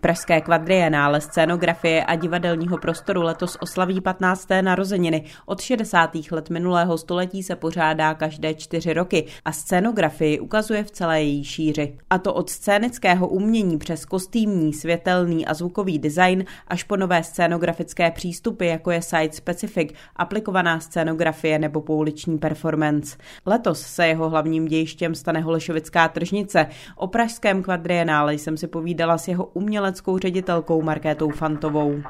Pražské kvadrienále scénografie a divadelního prostoru letos oslaví 15. narozeniny. Od 60. let minulého století se pořádá každé čtyři roky a scénografii ukazuje v celé její šíři. A to od scénického umění přes kostýmní, světelný a zvukový design až po nové scénografické přístupy, jako je site specific, aplikovaná scénografie nebo pouliční performance. Letos se jeho hlavním dějištěm stane Holešovická tržnice. O pražském kvadrienále jsem si povídala s jeho uměleckou ředitelkou Markétou Fantovou.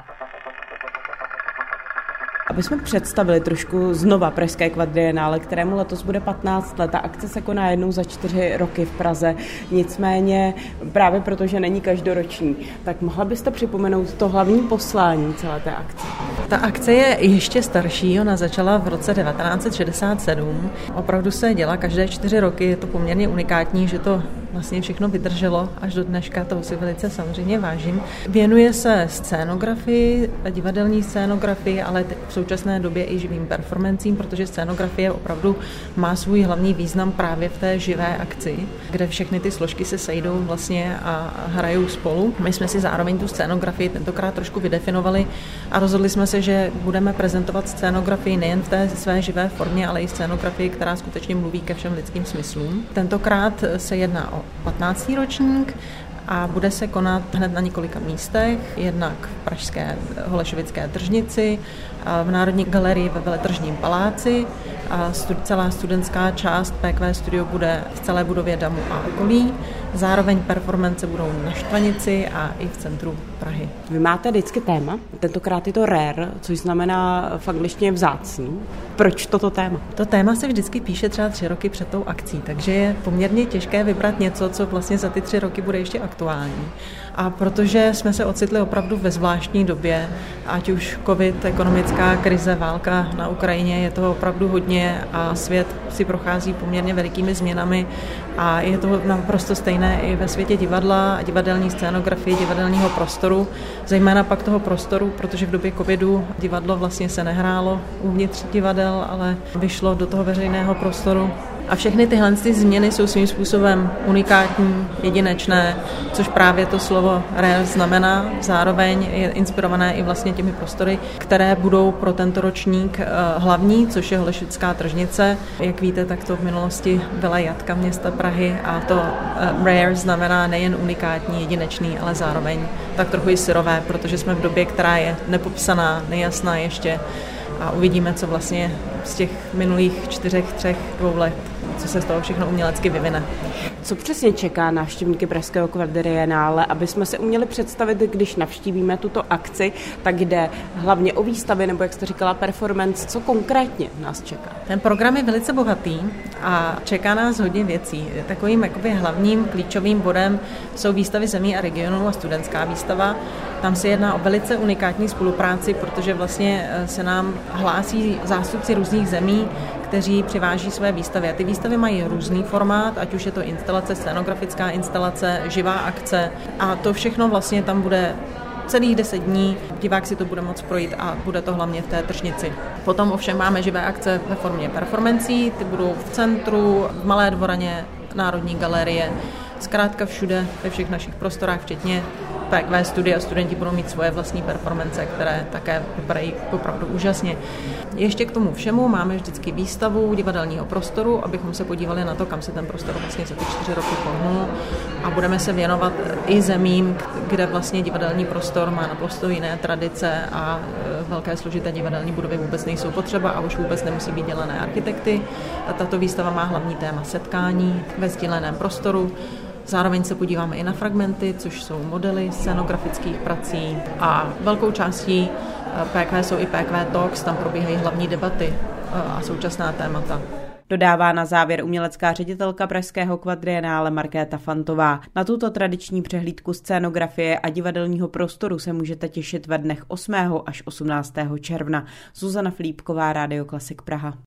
Aby jsme představili trošku znova Pražské kvadrienále, kterému letos bude 15 let. Ta akce se koná jednou za čtyři roky v Praze. Nicméně právě protože není každoroční, tak mohla byste připomenout to hlavní poslání celé té akce? Ta akce je ještě starší, ona začala v roce 1967. Opravdu se dělá každé čtyři roky, je to poměrně unikátní, že to vlastně všechno vydrželo až do dneška, toho si velice samozřejmě vážím. Věnuje se scénografii, divadelní scénografii, ale v současné době i živým performancím, protože scénografie opravdu má svůj hlavní význam právě v té živé akci, kde všechny ty složky se sejdou vlastně a hrajou spolu. My jsme si zároveň tu scénografii tentokrát trošku vydefinovali a rozhodli jsme se, že budeme prezentovat scénografii nejen v té své živé formě, ale i scénografii, která skutečně mluví ke všem lidským smyslům. Tentokrát se jedná o 15. ročník a bude se konat hned na několika místech, jednak v Pražské Holešovické tržnici, v Národní galerii ve Veletržním paláci a celá studentská část PQ Studio bude v celé budově Damu a okolí. Zároveň performance budou na Štvanici a i v centru Prahy. Vy máte vždycky téma, tentokrát je to rare, což znamená v angličtině vzácný. Proč toto téma? To téma se vždycky píše třeba tři roky před tou akcí, takže je poměrně těžké vybrat něco, co vlastně za ty tři roky bude ještě aktuální. A protože jsme se ocitli opravdu ve zvláštní době, ať už covid, ekonomická krize, válka na Ukrajině, je toho opravdu hodně a svět si prochází poměrně velikými změnami a je to naprosto stejné i ve světě divadla, divadelní scénografie, divadelního prostoru, zejména pak toho prostoru, protože v době covidu divadlo vlastně se nehrálo uvnitř divadel, ale vyšlo do toho veřejného prostoru a všechny tyhle ty změny jsou svým způsobem unikátní, jedinečné, což právě to slovo rare znamená. Zároveň je inspirované i vlastně těmi prostory, které budou pro tento ročník eh, hlavní, což je Holešická tržnice. Jak víte, tak to v minulosti byla jatka města Prahy a to eh, rare znamená nejen unikátní, jedinečný, ale zároveň tak trochu i syrové, protože jsme v době, která je nepopsaná, nejasná ještě a uvidíme, co vlastně z těch minulých čtyřech, třech, dvou let co se z toho všechno umělecky vyvine. Co přesně čeká návštěvníky Pražského kvadrienále, aby jsme si uměli představit, když navštívíme tuto akci, tak jde hlavně o výstavy, nebo jak jste říkala, performance, co konkrétně nás čeká? Ten program je velice bohatý a čeká nás hodně věcí. Takovým jakoby hlavním klíčovým bodem jsou výstavy zemí a regionů a studentská výstava. Tam se jedná o velice unikátní spolupráci, protože vlastně eh, se nám hlásí zástupci různých zemí, kteří přiváží své výstavy. A ty výstavy mají různý formát, ať už je to instalace, scénografická instalace, živá akce a to všechno vlastně tam bude celých 10 dní. Divák si to bude moct projít a bude to hlavně v té tržnici. Potom ovšem máme živé akce ve formě performancí, ty budou v centru, v Malé dvoraně, Národní galerie, zkrátka všude, ve všech našich prostorách, včetně PQ studia studenti budou mít svoje vlastní performance, které také vypadají opravdu úžasně. Ještě k tomu všemu máme vždycky výstavu divadelního prostoru, abychom se podívali na to, kam se ten prostor vlastně za ty čtyři roky pohnul a budeme se věnovat i zemím, kde vlastně divadelní prostor má naprosto jiné tradice a e, velké složité divadelní budovy vůbec nejsou potřeba a už vůbec nemusí být dělané architekty. Tato výstava má hlavní téma setkání ve sdíleném prostoru, Zároveň se podíváme i na fragmenty, což jsou modely scenografických prací a velkou částí eh, PQ jsou i PQ Talks, tam probíhají hlavní debaty eh, a současná témata. Dodává na závěr umělecká ředitelka Pražského kvadrienále Markéta Fantová. Na tuto tradiční přehlídku scénografie a divadelního prostoru se můžete těšit ve dnech 8. až 18. června. Zuzana Flípková, Rádio Klasik Praha.